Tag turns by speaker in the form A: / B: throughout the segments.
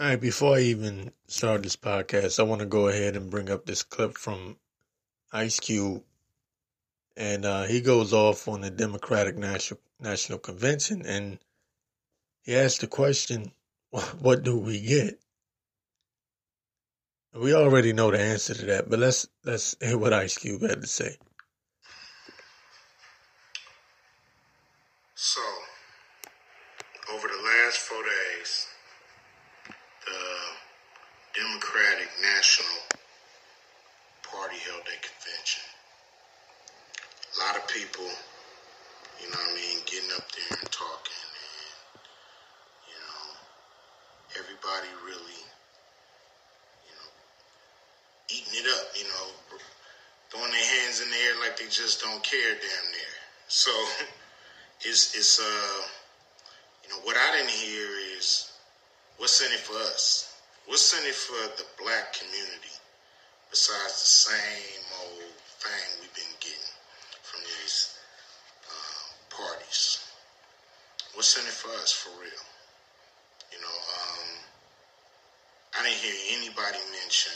A: All right, before I even start this podcast, I want to go ahead and bring up this clip from Ice Cube. And uh, he goes off on the Democratic National, National Convention and he asks the question, What do we get? We already know the answer to that, but let's let's hear what Ice Cube had to say.
B: So, over the last four days, the Democratic National Party held a convention. A lot of people, you know what I mean, getting up there and talking, and, you know, everybody really, you know, eating it up, you know, throwing their hands in the air like they just don't care damn near. So, it's, it's, uh, you know, what I didn't hear is what's in it for us? What's in it for the black community besides the same old thing we've been getting from these uh, parties? What's in it for us for real? You know, um, I didn't hear anybody mention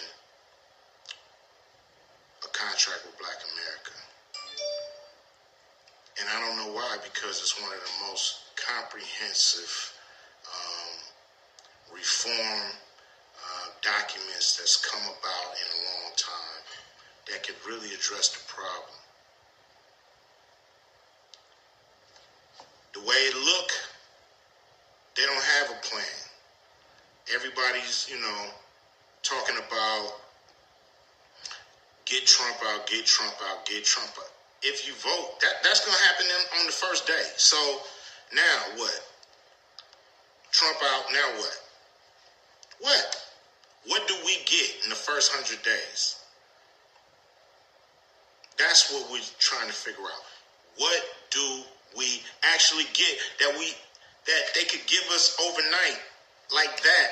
B: a contract with Black America. And I don't know why, because it's one of the most comprehensive um, reform uh, documents that's come about in a long time that could really address the problem. Way it look, they don't have a plan. Everybody's, you know, talking about get Trump out, get Trump out, get Trump out. If you vote, that, that's going to happen on the first day. So now what? Trump out, now what? What? What do we get in the first hundred days? That's what we're trying to figure out. What do we actually get that we that they could give us overnight like that?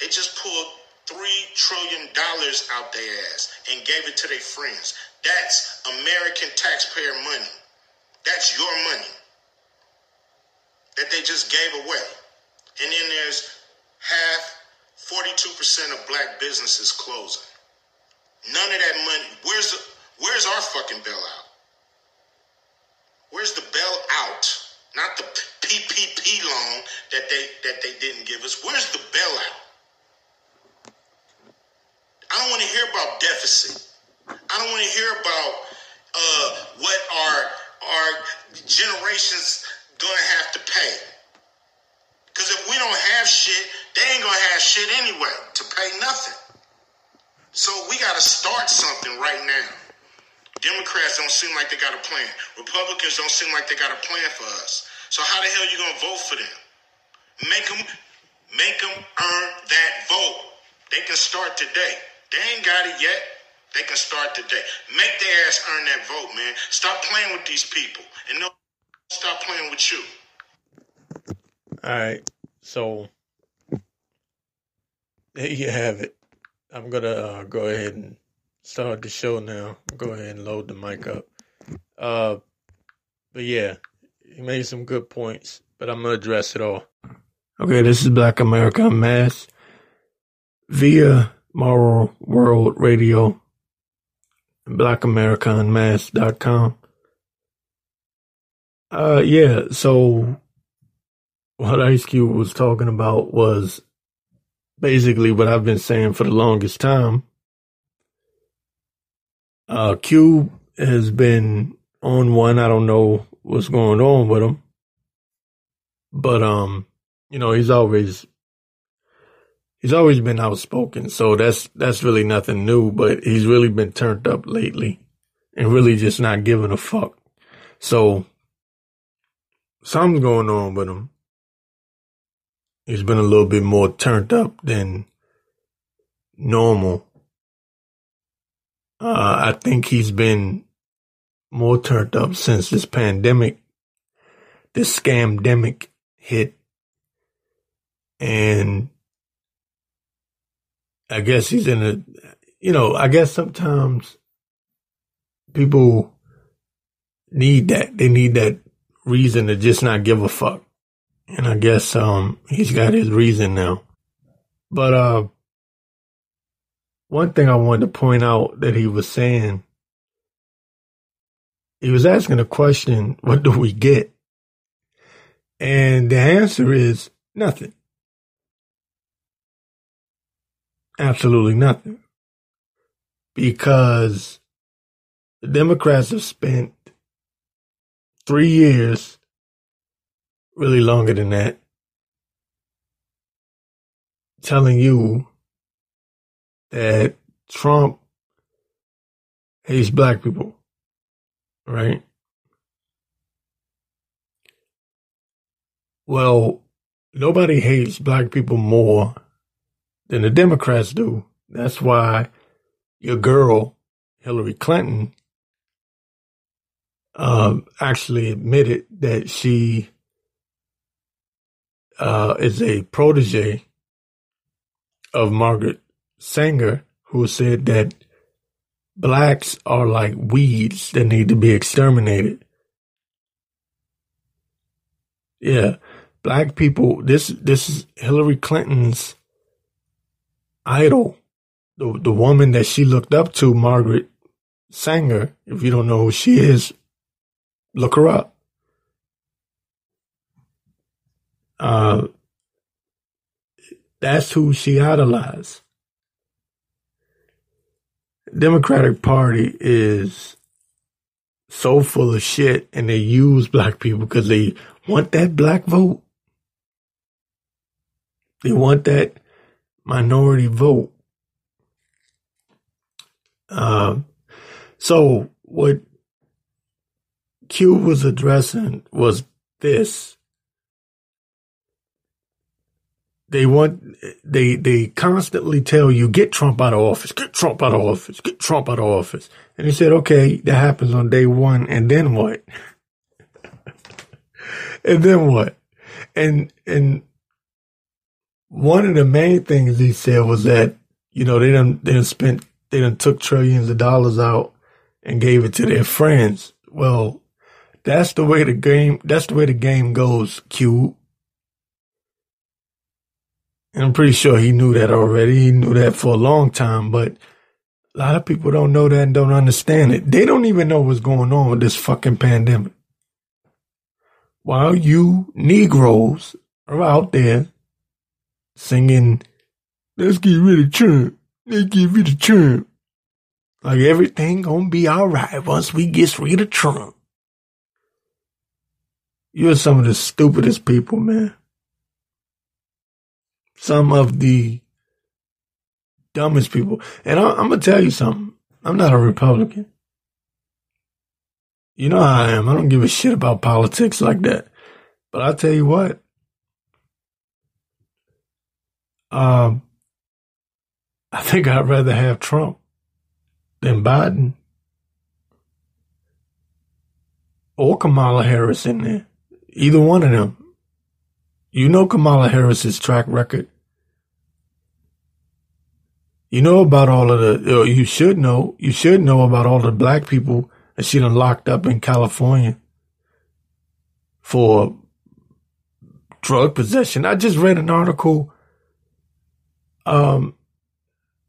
B: They just pulled three trillion dollars out their ass and gave it to their friends. That's American taxpayer money. That's your money that they just gave away. And then there's half, 42% of black businesses closing. None of that money. Where's the, where's our fucking bailout? Where's the bailout? Not the PPP loan that they that they didn't give us. Where's the bailout? I don't want to hear about deficit. I don't want to hear about uh, what our our generations gonna have to pay. Because if we don't have shit, they ain't gonna have shit anyway to pay nothing. So we gotta start something right now. Democrats don't seem like they got a plan. Republicans don't seem like they got a plan for us. So how the hell you gonna vote for them? Make them, make them earn that vote. They can start today. They ain't got it yet. They can start today. Make their ass earn that vote, man. Stop playing with these people, and no, stop playing with you.
A: All right, so there you have it. I'm gonna uh, go ahead and start the show now. Go ahead and load the mic up. Uh, but yeah, he made some good points, but I'm gonna address it all. Okay, this is Black America Mass via Moral World Radio, BlackAmericanMass.com. Uh, yeah, so what Ice Cube was talking about was basically what I've been saying for the longest time. Uh, Cube has been on one. I don't know what's going on with him, but um, you know, he's always he's always been outspoken. So that's that's really nothing new. But he's really been turned up lately, and really just not giving a fuck. So something's going on with him. He's been a little bit more turned up than normal. Uh, I think he's been more turned up since this pandemic, this scamdemic hit. And I guess he's in a, you know, I guess sometimes people need that. They need that reason to just not give a fuck And I guess um he's got his reason now. But uh one thing I wanted to point out that he was saying he was asking a question, what do we get? And the answer is nothing. Absolutely nothing. Because the Democrats have spent three years, really longer than that, telling you that Trump hates black people, right? Well, nobody hates black people more than the Democrats do. That's why your girl, Hillary Clinton, um, actually admitted that she uh, is a protege of Margaret Sanger, who said that blacks are like weeds that need to be exterminated. Yeah, black people. This this is Hillary Clinton's idol, the the woman that she looked up to, Margaret Sanger. If you don't know who she is, Look her up. Uh, that's who she idolized. Democratic Party is so full of shit and they use black people because they want that black vote. They want that minority vote. Uh, so what Q was addressing was this. They want they they constantly tell you get Trump out of office, get Trump out of office, get Trump out of office. And he said, okay, that happens on day one, and then what? and then what? And and one of the main things he said was that you know they done they done spent they done took trillions of dollars out and gave it to their friends. Well, that's the way the game. That's the way the game goes. Q. And I'm pretty sure he knew that already. He knew that for a long time, but a lot of people don't know that and don't understand it. They don't even know what's going on with this fucking pandemic. While you Negroes are out there singing, let's get rid of Trump. Let's get rid of Trump. Like everything gonna be alright once we get rid of Trump. You're some of the stupidest people, man. Some of the dumbest people. And I, am going to tell you something. I'm not a Republican. You know how I am. I don't give a shit about politics like that. But I'll tell you what. Um, I think I'd rather have Trump than Biden or Kamala Harris in there. Either one of them. You know Kamala Harris's track record. You know about all of the, you should know, you should know about all the black people that she done locked up in California for drug possession. I just read an article, um,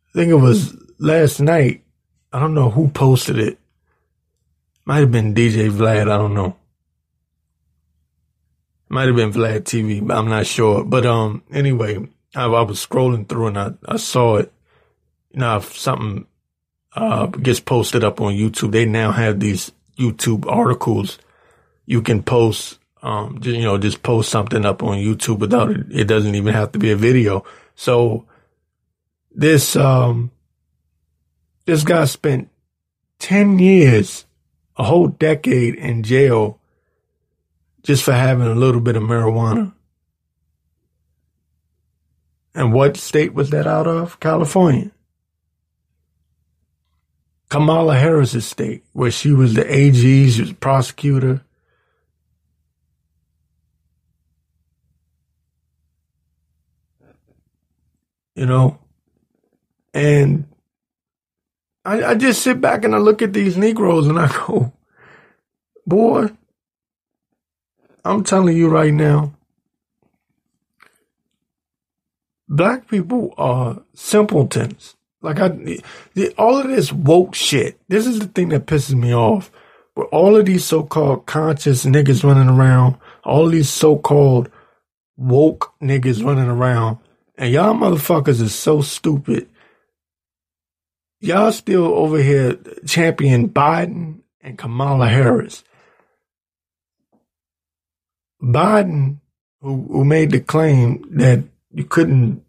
A: I think it was last night. I don't know who posted it. Might have been DJ Vlad. I don't know. Might have been Vlad TV, but I'm not sure. But um, anyway, I, I was scrolling through and I, I saw it. You know, if something uh, gets posted up on YouTube, they now have these YouTube articles you can post. Um, you know, just post something up on YouTube without it. It doesn't even have to be a video. So this um, this guy spent ten years, a whole decade in jail just for having a little bit of marijuana. And what state was that out of? California. Kamala Harris's state, where she was the AG, she was prosecutor. You know, and I, I just sit back and I look at these Negroes and I go, boy, I'm telling you right now, black people are simpletons. Like I, the, all of this woke shit. This is the thing that pisses me off. With all of these so-called conscious niggas running around, all these so-called woke niggas running around, and y'all motherfuckers is so stupid. Y'all still over here champion Biden and Kamala Harris. Biden, who, who made the claim that you couldn't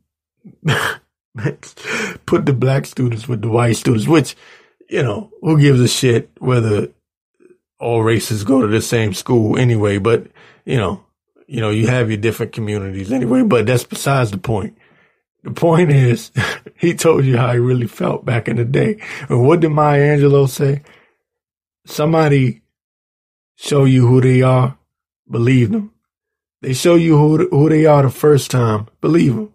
A: put the black students with the white students, which, you know, who gives a shit whether all races go to the same school anyway, but, you know, you know, you have your different communities anyway, but that's besides the point. The point is, he told you how he really felt back in the day. And what did Maya Angelou say? Somebody show you who they are, believe them. They show you who, who they are the first time, believe them.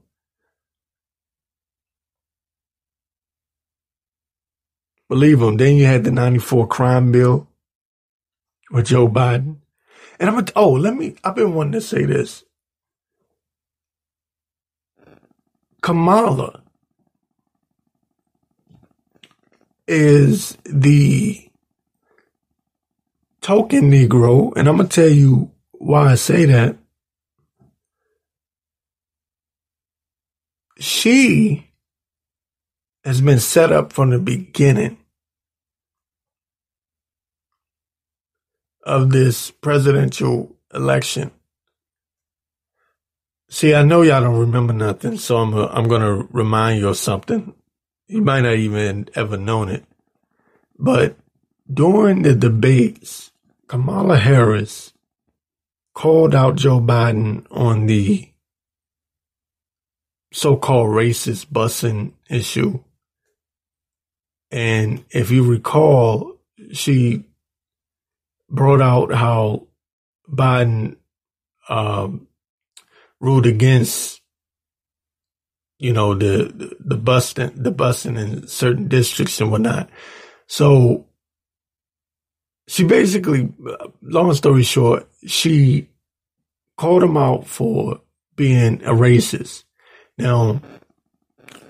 A: Believe them. Then you had the 94 crime bill with Joe Biden. And I'm gonna, oh, let me, I've been wanting to say this. Kamala is the token Negro, and I'm gonna tell you why I say that. She has been set up from the beginning of this presidential election. See, I know y'all don't remember nothing, so I'm uh, I'm to remind you of something. You might not even ever known it, but during the debates, Kamala Harris called out Joe Biden on the so-called racist busing issue. And if you recall, she brought out how Biden um, ruled against, you know, the the busting the busing in certain districts and whatnot. So she basically, long story short, she called him out for being a racist. Now,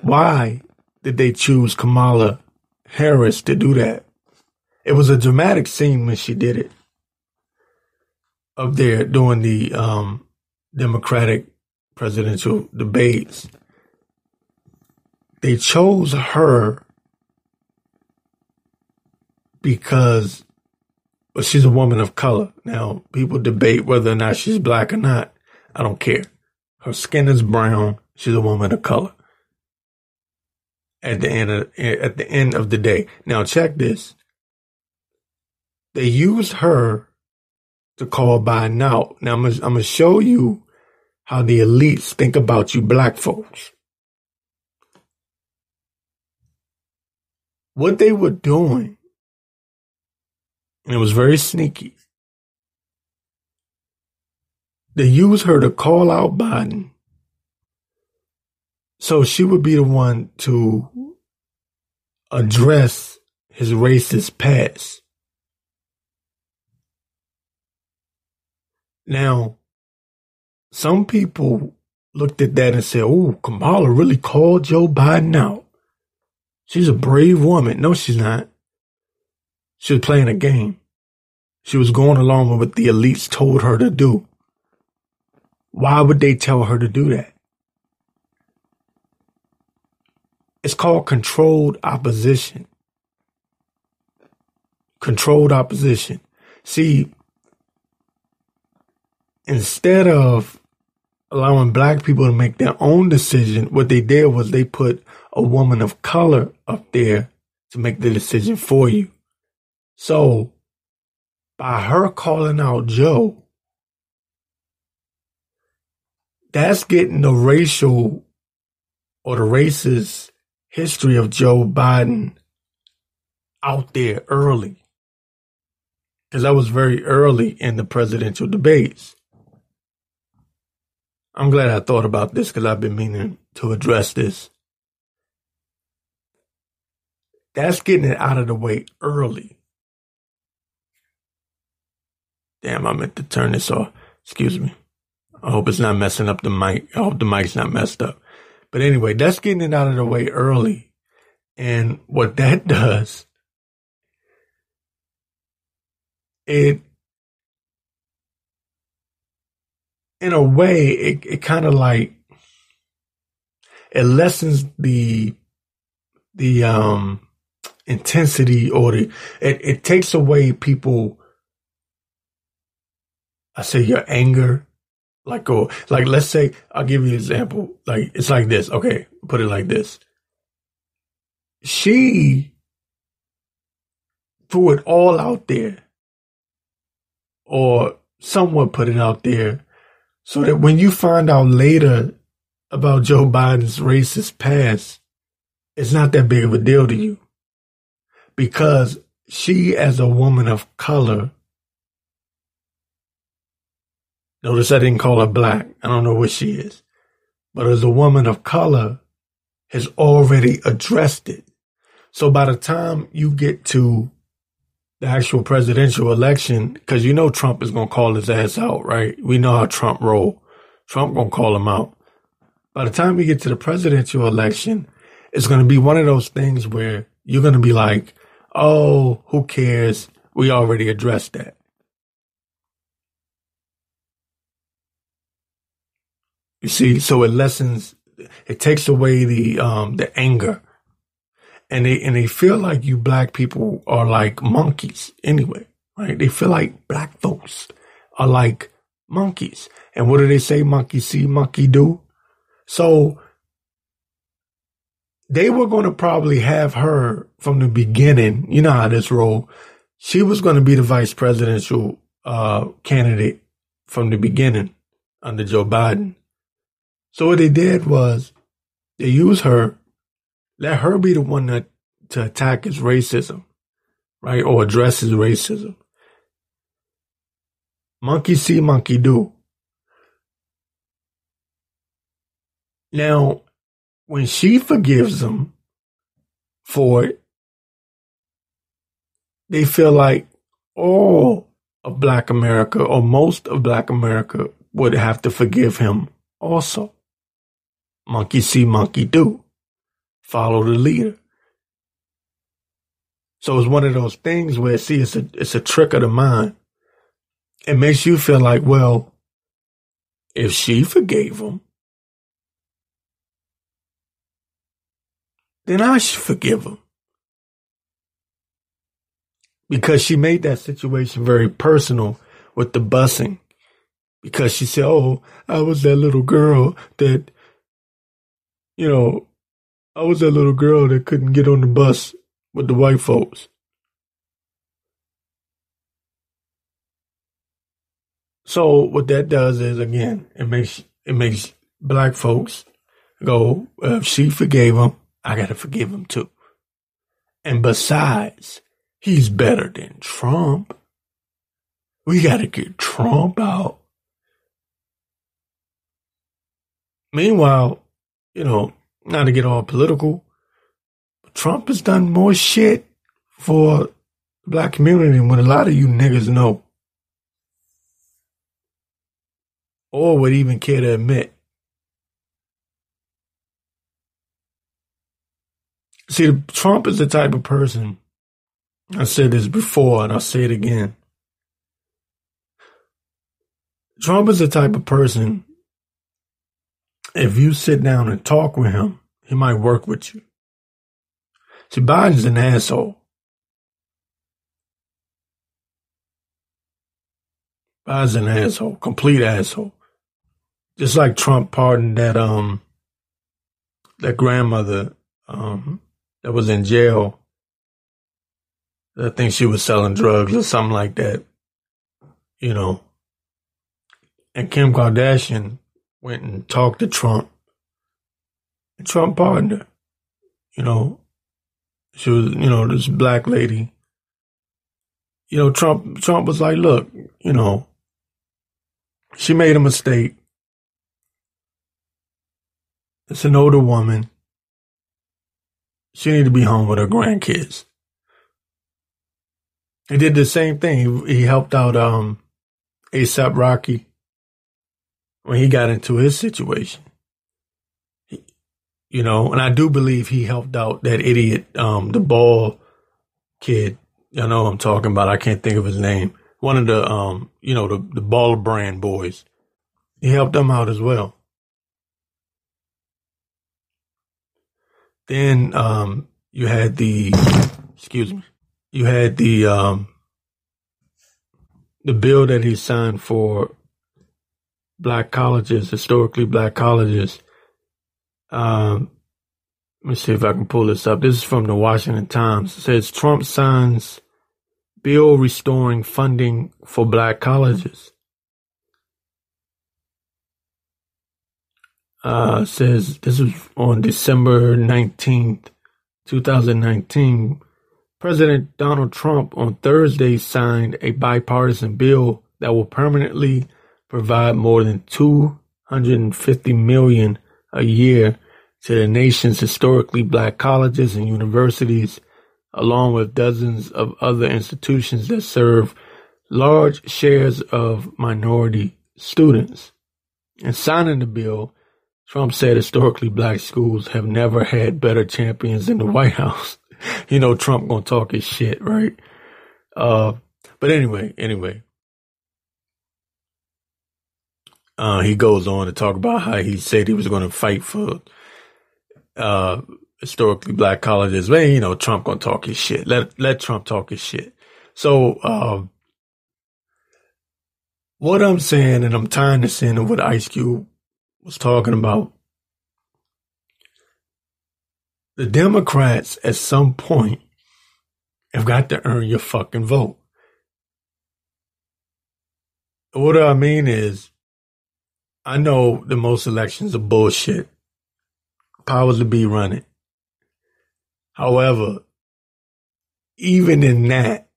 A: why did they choose Kamala Harris to do that? It was a dramatic scene when she did it. Up there during the um, Democratic presidential debates. They chose her because well, she's a woman of color. Now, people debate whether or not she's black or not. I don't care. Her skin is brown. She's a woman of color. At the end of at the end of the day. Now check this. They used her to call Biden out. Now I'm gonna, I'm gonna show you how the elites think about you black folks. What they were doing, and it was very sneaky. They used her to call out Biden so she would be the one to address his racist past. Now, some people looked at that and said, Oh, Kamala really called Joe Biden out. She's a brave woman. No, she's not. She was playing a game. She was going along with what the elites told her to do. Why would they tell her to do that? It's called controlled opposition. Controlled opposition. See, instead of allowing black people to make their own decision, what they did was they put a woman of color up there to make the decision for you. So by her calling out Joe, that's getting the racial or the racist history of Joe Biden out there early. Because that was very early in the presidential debates. I'm glad I thought about this because I've been meaning to address this. That's getting it out of the way early. Damn, I meant to turn this off. Excuse me. I hope it's not messing up the mic. I hope the mic's not messed up. But anyway, that's getting it out of the way early. And what that does, it, in a way, it, it kind of like, it lessens the, the, um, intensity or the, it, it takes away people, I say your anger like go like let's say I'll give you an example. Like it's like this. Okay, put it like this. She threw it all out there. Or someone put it out there so that when you find out later about Joe Biden's racist past, it's not that big of a deal to you. Because she, as a woman of color, Notice I didn't call her black. I don't know what she is. But as a woman of color, has already addressed it. So by the time you get to the actual presidential election, because you know Trump is to call his ass out, right? We know how Trump roll. Trump to call him out. By the time we get to the presidential election, it's to be one of those things where you're to be like, oh, who cares? We already addressed that. You see, so it lessens, it takes away the, um, the anger. And they, and they feel like you black people are like monkeys anyway, right? They feel like black folks are like monkeys. And what do they say? Monkey see, monkey do. So they were going to probably have her from the beginning. You know how this role. She was going to be the vice presidential uh, candidate from the beginning under Joe Biden. So what they did was they used her, let her be the one that to attack his racism, right? Or address his racism. Monkey see, monkey do. Now, when she forgives them for it, they feel like all of Black America or most of Black America would have to forgive him also. Monkey see, monkey do. Follow the leader. So it's one of those things where, see, it's a, it's a trick of the mind. It makes you feel like, well, if she forgave him, then I should forgive him. Because she made that situation very personal with the busing. Because she said, oh, I was that little girl that you know, I was that little girl that couldn't get on the bus with the white folks. So what that does is again, it makes it makes black folks go, well, if she forgave him, I gotta forgive him too. And besides, he's better than Trump. We gotta get Trump out. Meanwhile, you know, not to get all political, Trump has done more shit for the black community than what a lot of you niggas know. Or would even care to admit. See, Trump is the type of person, I said this before and I'll say it again. Trump is the type of person if you sit down and talk with him, he might work with you. See, Biden's an asshole. Biden's an asshole, complete asshole. Just like Trump pardoned that um that grandmother um that was in jail. I think she was selling drugs or something like that. You know. And Kim Kardashian went and talked to Trump. Trump pardoned. You know, she was, you know, this black lady. You know, Trump, Trump was like, look, you know, she made a mistake. It's an older woman. She need to be home with her grandkids. He did the same thing. He, he helped out um ASAP Rocky when he got into his situation. You know, and I do believe he helped out that idiot, um, the ball kid. I know I'm talking about. I can't think of his name. One of the, um, you know, the, the ball brand boys. He helped them out as well. Then, um, you had the, excuse me, you had the, um, the bill that he signed for black colleges, historically black colleges. Um, let me see if I can pull this up. This is from the Washington Times. It says Trump signs bill restoring funding for black colleges. Uh, says this was on December 19th, 2019. President Donald Trump on Thursday signed a bipartisan bill that will permanently provide more than 250 million a year to the nation's historically black colleges and universities, along with dozens of other institutions that serve large shares of minority students. In signing the bill, Trump said historically black schools have never had better champions in the White House. you know, Trump gonna talk his shit, right? Uh, but anyway, anyway, uh, he goes on to talk about how he said he was going to fight for uh, historically black colleges. Man, you know, Trump gonna talk his shit. Let let Trump talk his shit. So um, what I'm saying, and I'm tying this in what Ice Cube was talking about. The Democrats at some point have got to earn your fucking vote. What I mean is, I know the most elections are bullshit powers to be running. However, even in that,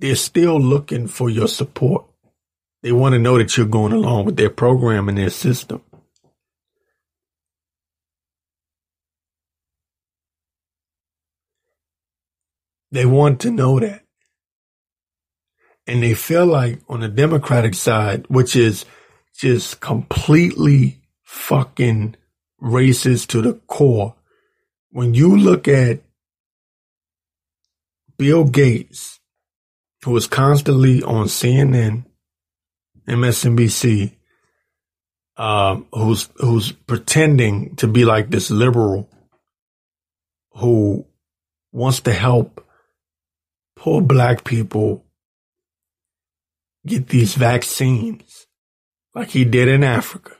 A: they're still looking for your support. They want to know that you're going along with their program and their system. They want to know that. And they feel like on the Democratic side, which is just completely fucking racist to the core. When you look at Bill Gates, who is constantly on CNN, MSNBC, um, who's who's pretending to be like this liberal, who wants to help poor black people get these vaccines, like he did in Africa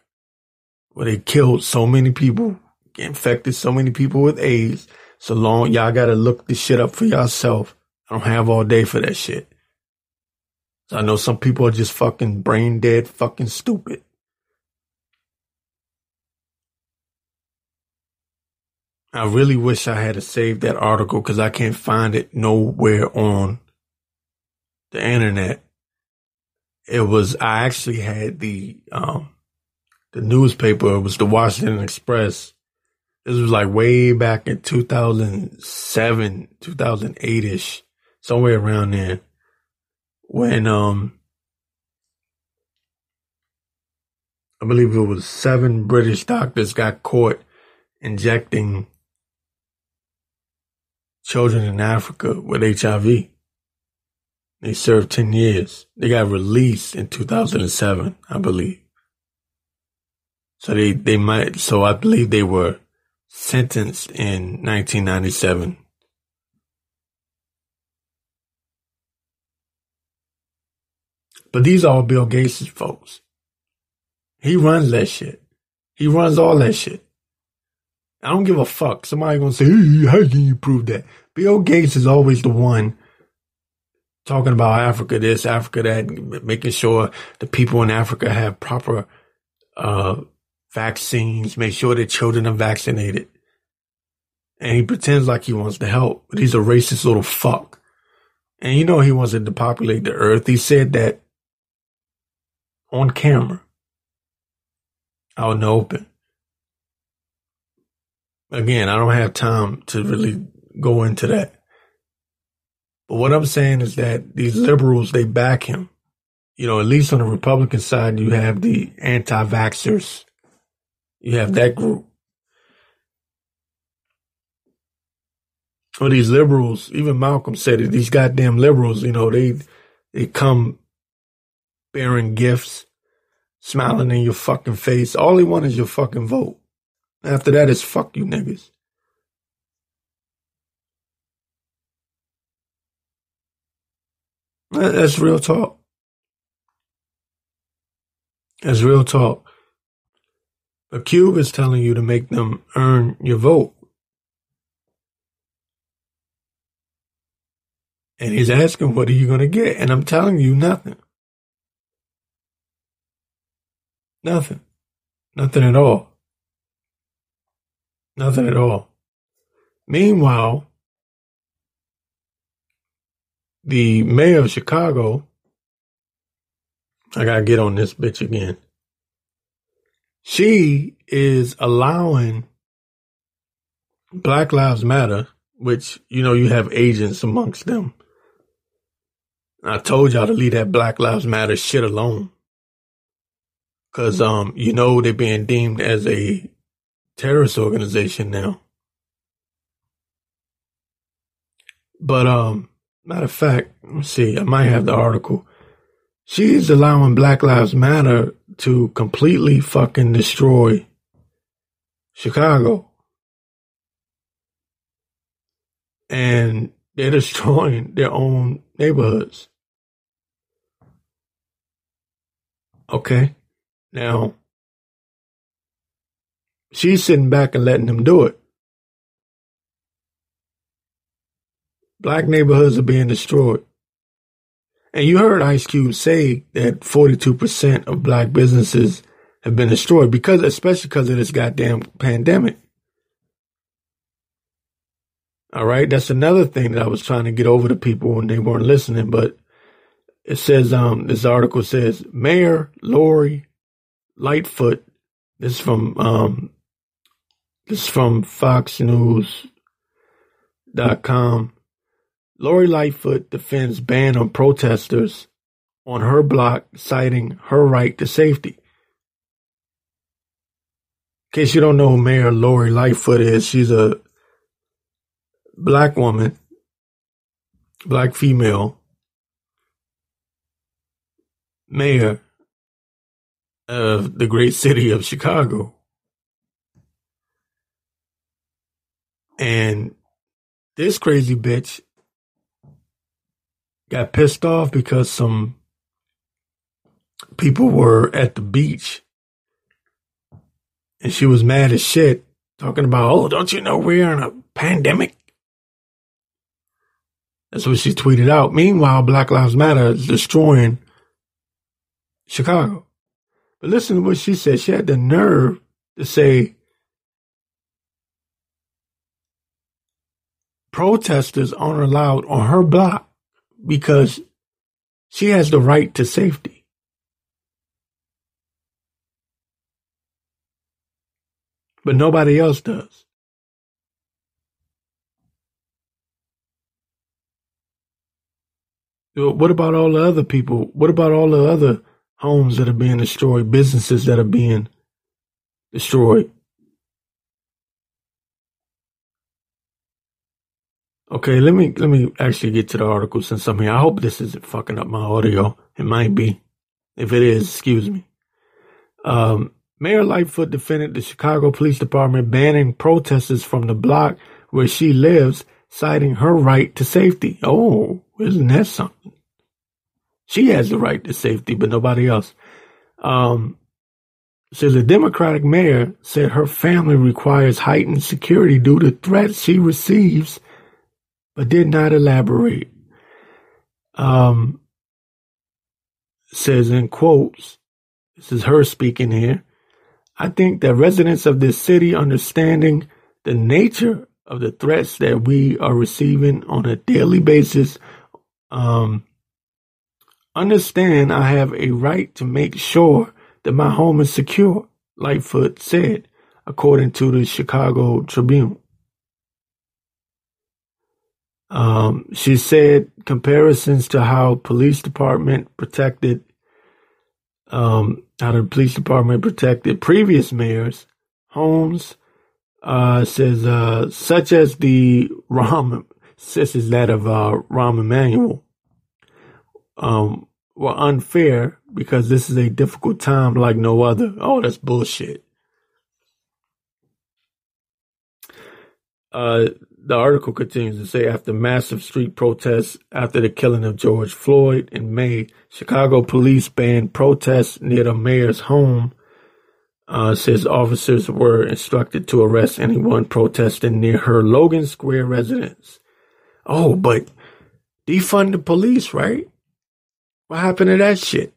A: where they killed so many people, infected so many people with AIDS. So long, y'all gotta look this shit up for yourself. I don't have all day for that shit. So I know some people are just fucking brain dead, fucking stupid. I really wish I had to save that article because I can't find it nowhere on the internet. It was, I actually had the, um, the newspaper. It was the Washington Express. This was like way back in 2007, 2008 ish, somewhere around there when, um, I believe it was seven British doctors got caught injecting children in Africa with HIV. They served 10 years. They got released in 2007, I believe. So they, they might, so I believe they were sentenced in 1997. But these are all Bill Gates' folks. He runs that shit. He runs all that shit. I don't give a fuck. Somebody gonna say, hey, how can you prove that? Bill Gates is always the one talking about Africa this, Africa that, making sure the people in Africa have proper uh, vaccines, make sure that children are vaccinated. And he pretends like he wants to help, but he's a racist little fuck. And you know he wants to depopulate the earth. He said that on camera, out in the open. Again, I don't have time to really go into that. But what I'm saying is that these liberals, they back him. You know, at least on the Republican side, you have the anti vaxxers, you have that group. Or these liberals, even Malcolm said it, these goddamn liberals, you know, they they come bearing gifts, smiling in your fucking face. All they want is your fucking vote. After that, it's fuck you niggas. That's real talk. That's real talk. But Cube is telling you to make them earn your vote. And he's asking, what are you going to get? And I'm telling you, nothing. Nothing. Nothing at all. Nothing at all. Meanwhile, the mayor of Chicago, I gotta get on this bitch again. She is allowing Black Lives Matter, which, you know, you have agents amongst them. I told y'all to leave that Black Lives Matter shit alone. Cause, um, you know, they're being deemed as a terrorist organization now. But, um, matter of fact, let's see, I might have the article. She's allowing Black Lives Matter to completely fucking destroy Chicago. And they're destroying their own neighborhoods. Okay. Now, she's sitting back and letting them do it. Black neighborhoods are being destroyed. And you heard Ice Cube say that 42% of black businesses have been destroyed because, especially because of this goddamn pandemic. All right. That's another thing that I was trying to get over to people and they weren't listening, but it says, um, this article says Mayor Lori Lightfoot, this is from, um, this is from FoxNews.com. Lori Lightfoot defends ban on protesters on her block, citing her right to safety. In case you don't know who Mayor Lori Lightfoot is, she's a black woman, black female, mayor of the great city of Chicago. And this crazy bitch got pissed off because some people were at the beach and she was mad as shit talking about, oh, don't you know we're in a pandemic? That's what she tweeted out. Meanwhile, Black Lives Matter is destroying Chicago. But listen to what she said. She had the nerve to say protesters aren't allowed on her block because she has the right to safety. But nobody else does. What about all the other people? What about all the other homes that are being destroyed, businesses that are being destroyed? Okay, let me let me actually get to the article since I'm here. I hope this isn't fucking up my audio. It might be. If it is, excuse me. Um, Mayor Lightfoot defended the Chicago Police Department banning protesters from the block where she lives, citing her right to safety. Oh, isn't that something? She has the right to safety, but nobody else. Um, says a Democratic mayor said her family requires heightened security due to threats she receives but did not elaborate. Um, says in quotes, this is her speaking here. I think that residents of this city understanding the nature of the threats that we are receiving on a daily basis, um, understand I have a right to make sure that my home is secure, Lightfoot said, according to the Chicago Tribune. Um, she said comparisons to how police department protected, um, how the police department protected previous mayors' homes uh, says, uh, such as the Rahm, this is that of uh, Rahm Emanuel, um, were unfair because this is a difficult time like no other. Oh, that's bullshit. Uh, the article continues to say after massive street protests after the killing of George Floyd in May, Chicago police banned protests near the mayor's home. Uh, says officers were instructed to arrest anyone protesting near her Logan Square residence. Oh, but defund the police, right? What happened to that shit?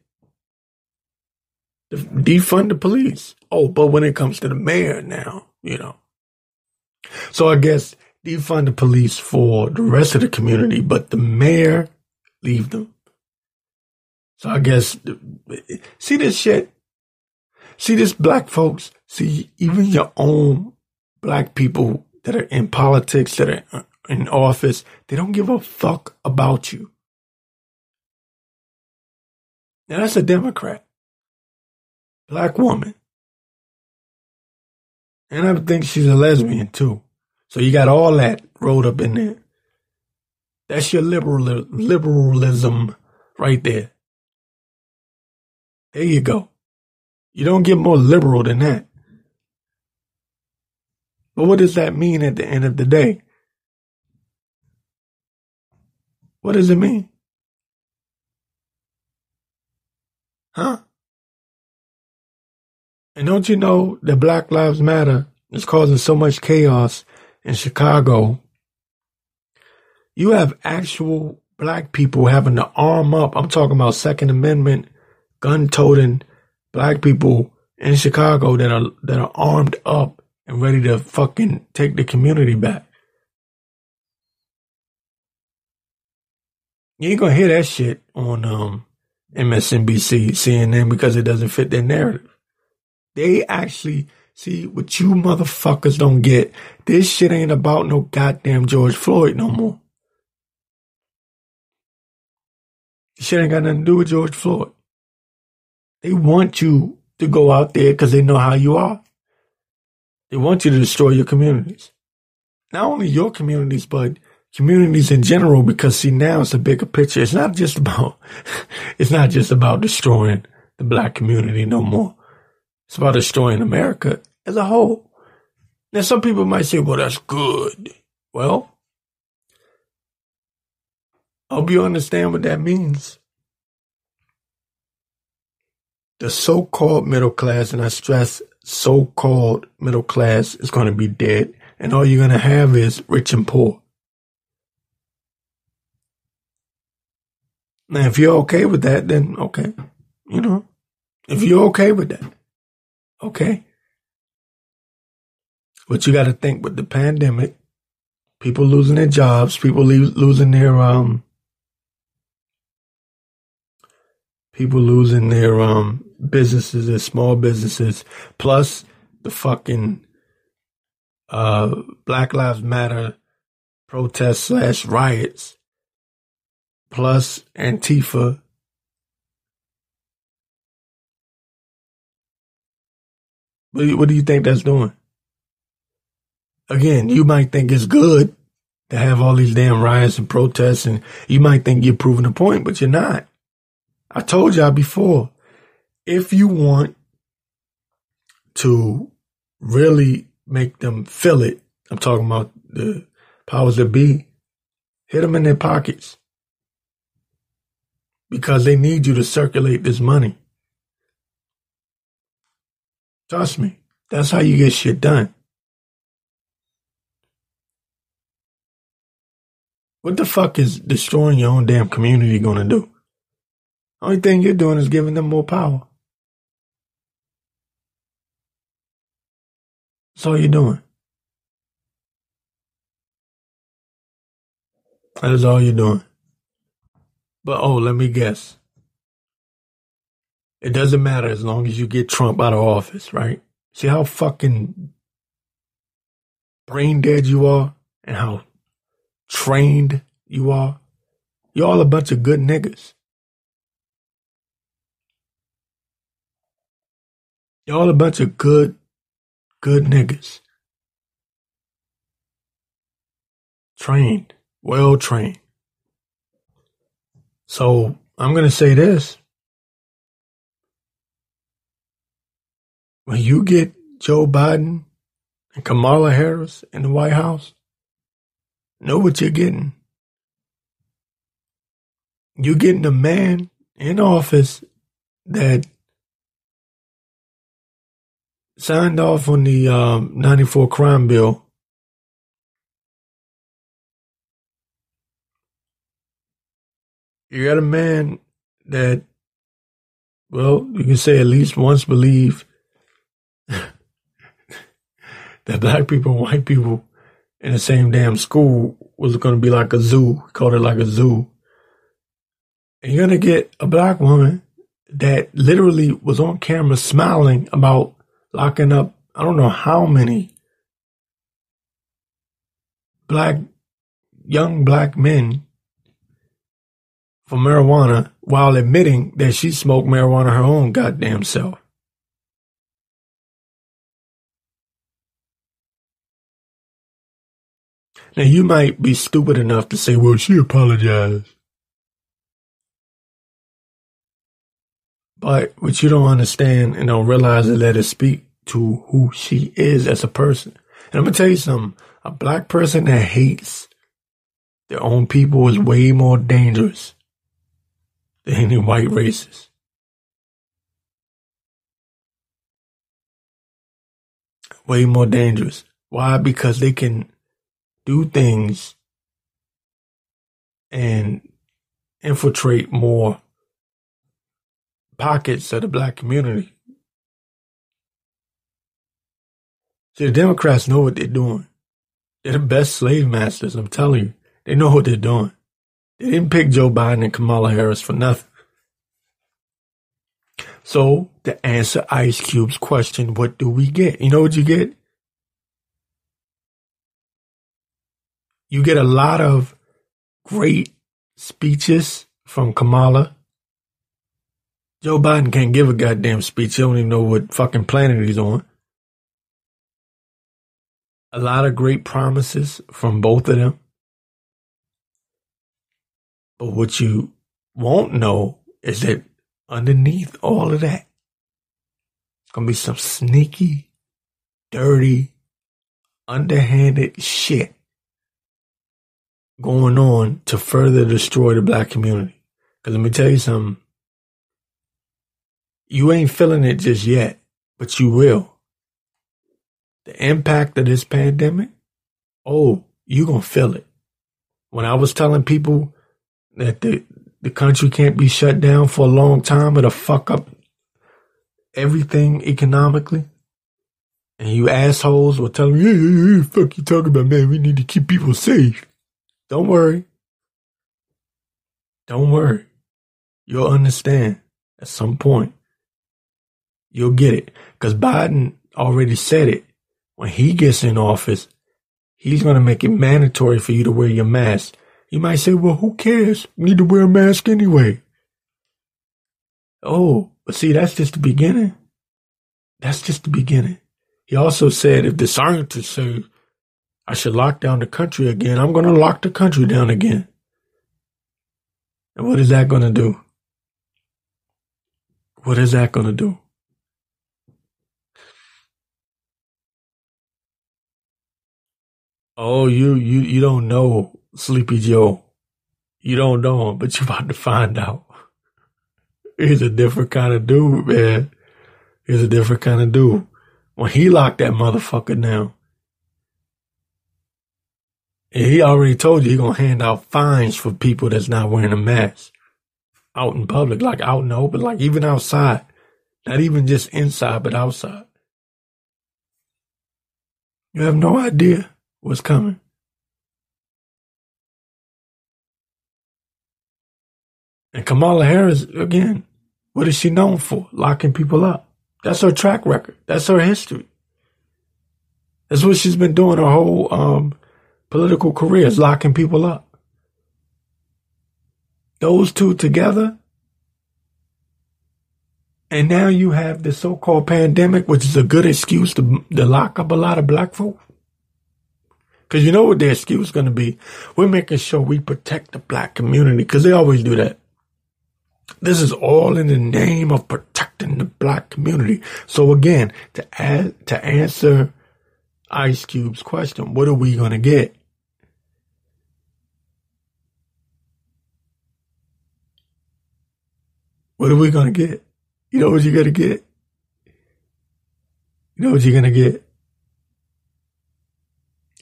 A: Defund the police. Oh, but when it comes to the mayor now, you know. So I guess defund the police for the rest of the community, but the mayor, leave them. So I guess, see this shit? See this black folks? See, even your own black people that are in politics, that are uh, in office, they don't give a fuck about you. Now that's a Democrat. Black woman. And I think she's a lesbian too. So you got all that rolled up in there. That's your liberal liberalism right there. There you go. You don't get more liberal than that. But what does that mean at the end of the day? What does it mean? Huh? And don't you know that Black Lives Matter is causing so much chaos in Chicago? You have actual black people having to arm up. I'm talking about Second Amendment, gun toting black people in Chicago that are that are armed up and ready to fucking take the community back. You ain't gonna hear that shit on um MSNBC, CNN because it doesn't fit their narrative. They actually see what you motherfuckers don't get. This shit ain't about no goddamn George Floyd no more. This shit ain't got nothing to do with George Floyd. They want you to go out there because they know how you are. They want you to destroy your communities. Not only your communities, but communities in general because see now it's a bigger picture. It's not just about it's not just about destroying the black community no more. It's about destroying America as a whole. Now some people might say, well that's good. Well, I hope you understand what that means. The so-called middle class, and I stress so-called middle class is going to be dead, and all you're going to have is rich and poor. Now, if you're okay with that, then okay. You know, if you're okay with that, okay. But you got to think with the pandemic, people losing their jobs, people losing their um, people losing their um businesses, their small businesses, plus the fucking uh Black Lives Matter protests slash riots plus Antifa. What do you think that's doing? Again, you might think it's good to have all these damn riots and protests, and you might think you're proving a point, but you're not. I told y'all before, if you want to really make them feel it, I'm talking about the powers that be, hit them in their pockets because they need you to circulate this money. Trust me, that's how you get shit done. What the fuck is destroying your own damn community gonna do? Only thing you're doing is giving them more power. That's all you're doing. That is all you're doing. But oh, let me guess. It doesn't matter as long as you get Trump out of office, right? See how fucking brain dead you are and how trained you are? You're all a bunch of good niggas. You're all a bunch of good, good niggas. trained, well trained. So I'm going to say this. When you get Joe Biden and Kamala Harris in the White House, know what you're getting. You're getting a man in office that signed off on the um, 94 crime bill. You got a man that, well, you can say at least once believed black people and white people in the same damn school was going to be like a zoo. He called it like a zoo. And you're going to get a black woman that literally was on camera smiling about locking up, I don't know how many black, young black men for marijuana while admitting that she smoked marijuana her own goddamn self. Now you might be stupid enough to say, well, she apologized. But what you don't understand and don't realize is let it speak to who she is as a person. And I'm gonna tell you something. A black person that hates their own people is way more dangerous than any white racist. Way more dangerous. Why? Because they can do things and infiltrate more pockets of the black community. See, the Democrats know what they're doing. They're the best slave masters, I'm telling you. They know what they're doing. They didn't pick Joe Biden and Kamala Harris for nothing. So, to answer Ice Cube's question, what do we get? You know what you get? You get a lot of great speeches from Kamala Joe Biden can't give a goddamn speech. He don't even know what fucking planet he's on. A lot of great promises from both of them. But what you won't know is that underneath all of that, it's gonna be some sneaky, dirty, underhanded shit going on to further destroy the black community. Cause let me tell you something. You ain't feeling it just yet, but you will. The impact of this pandemic, oh, you gonna feel it. When I was telling people that the, the country can't be shut down for a long time, it'll fuck up everything economically. And you assholes were telling me, yeah, yeah, yeah, fuck you talking about, man, we need to keep people safe. Don't worry. Don't worry. You'll understand at some point. You'll get it. Because Biden already said it. When he gets in office, he's going to make it mandatory for you to wear your mask. You might say, well, who cares? You need to wear a mask anyway. Oh, but see, that's just the beginning. That's just the beginning. He also said if the scientists say I should lock down the country again, I'm going to lock the country down again. And what is that going to do? What is that going to do? Oh, you you you don't know Sleepy Joe. You don't know him, but you're about to find out. He's a different kind of dude, man. He's a different kind of dude. When he locked that motherfucker down, and he already told you he gonna hand out fines for people that's not wearing a mask out in public, like out in the open, like even outside. Not even just inside, but outside. You have no idea what's coming. And Kamala Harris, again, what is she known for? Locking people up. That's her track record. That's her history. That's what she's been doing her whole um, political careers locking people up. Those two together, and now you have the so-called pandemic, which is a good excuse to, to lock up a lot of black folks. Because you know what their excuse is going to be? We're making sure we protect the black community because they always do that. This is all in the name of protecting the black community. So again, to add, to answer Ice Cube's question, what are we going to get? What are we going to get? You know what you're going to get? You know what you're going to get?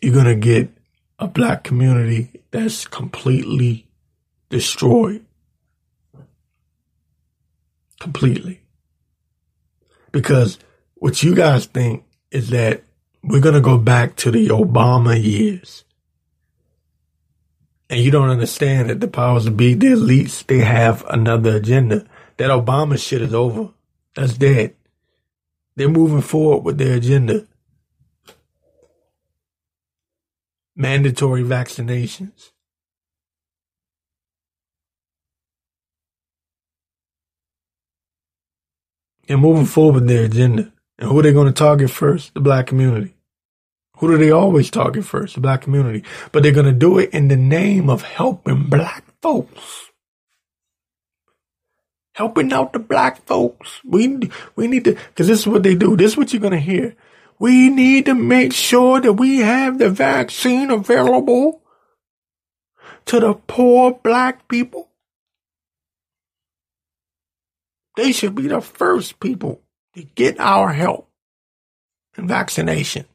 A: You're going to get a black community that's completely destroyed completely. Because what you guys think is that we're going to go back to the Obama years. And you don't understand that the powers that be, the elites, they have another agenda. That Obama shit is over. That's dead. They're moving forward with their agenda. Mandatory vaccinations. and moving forward with their agenda. And who are they going to target first? The black community. Who do they always target first? The black community. But they're going to do it in the name of helping black folks. Helping out the black folks. We, we need to, cause this is what they do. This is what you're going to hear. We need to make sure that we have the vaccine available to the poor black people. They should be the first people to get our help and vaccination.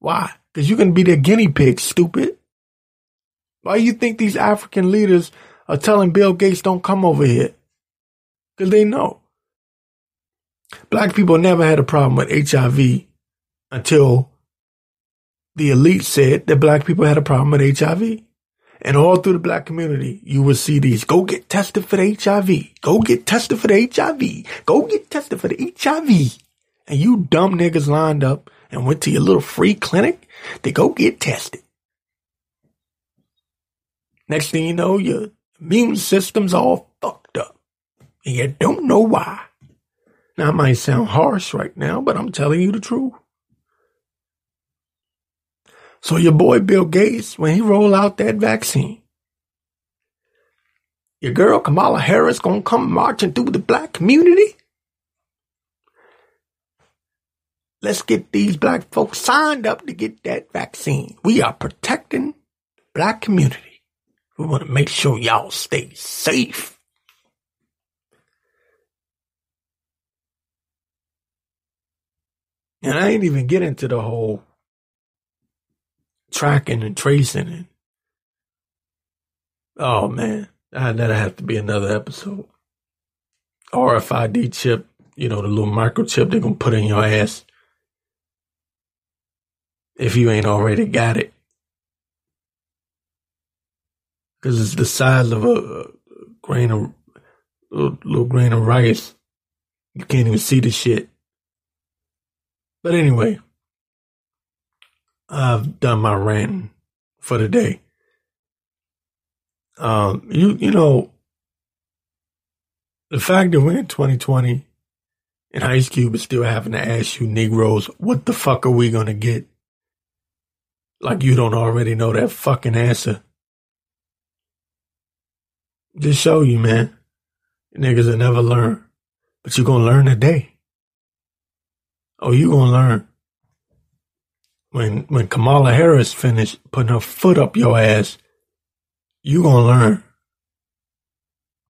A: Why? Because you can be their guinea pig, stupid. Why do you think these African leaders are telling Bill Gates don't come over here? Because they know. Black people never had a problem with HIV until the elite said that black people had a problem with HIV. And all through the black community, you will see these. Go get tested for the HIV. Go get tested for the HIV. Go get tested for the HIV. And you dumb niggas lined up and went to your little free clinic to go get tested. Next thing you know, your immune system's all fucked up. And you don't know why. Now, I might sound harsh right now, but I'm telling you the truth. So your boy Bill Gates, when he roll out that vaccine, your girl Kamala Harris gonna come marching through the black community? Let's get these black folks signed up to get that vaccine. We are protecting the black community. We want to make sure y'all stay safe. And I ain't even get into the whole tracking and tracing and oh man, that'll have to be another episode. RFID chip, you know, the little microchip they're gonna put in your ass if you ain't already got it. Cause it's the size of a grain of little, grain of rice. You can't even see the shit. But anyway, I've done my rant for the day. Um, you you know, the fact that we're in 2020 and Ice Cube is still having to ask you Negroes, what the fuck are we gonna get? Like you don't already know that fucking answer. Just show you, man. Niggas will never learn. But you gonna learn today. Oh, you gonna learn when when Kamala Harris finished putting her foot up your ass, you gonna learn.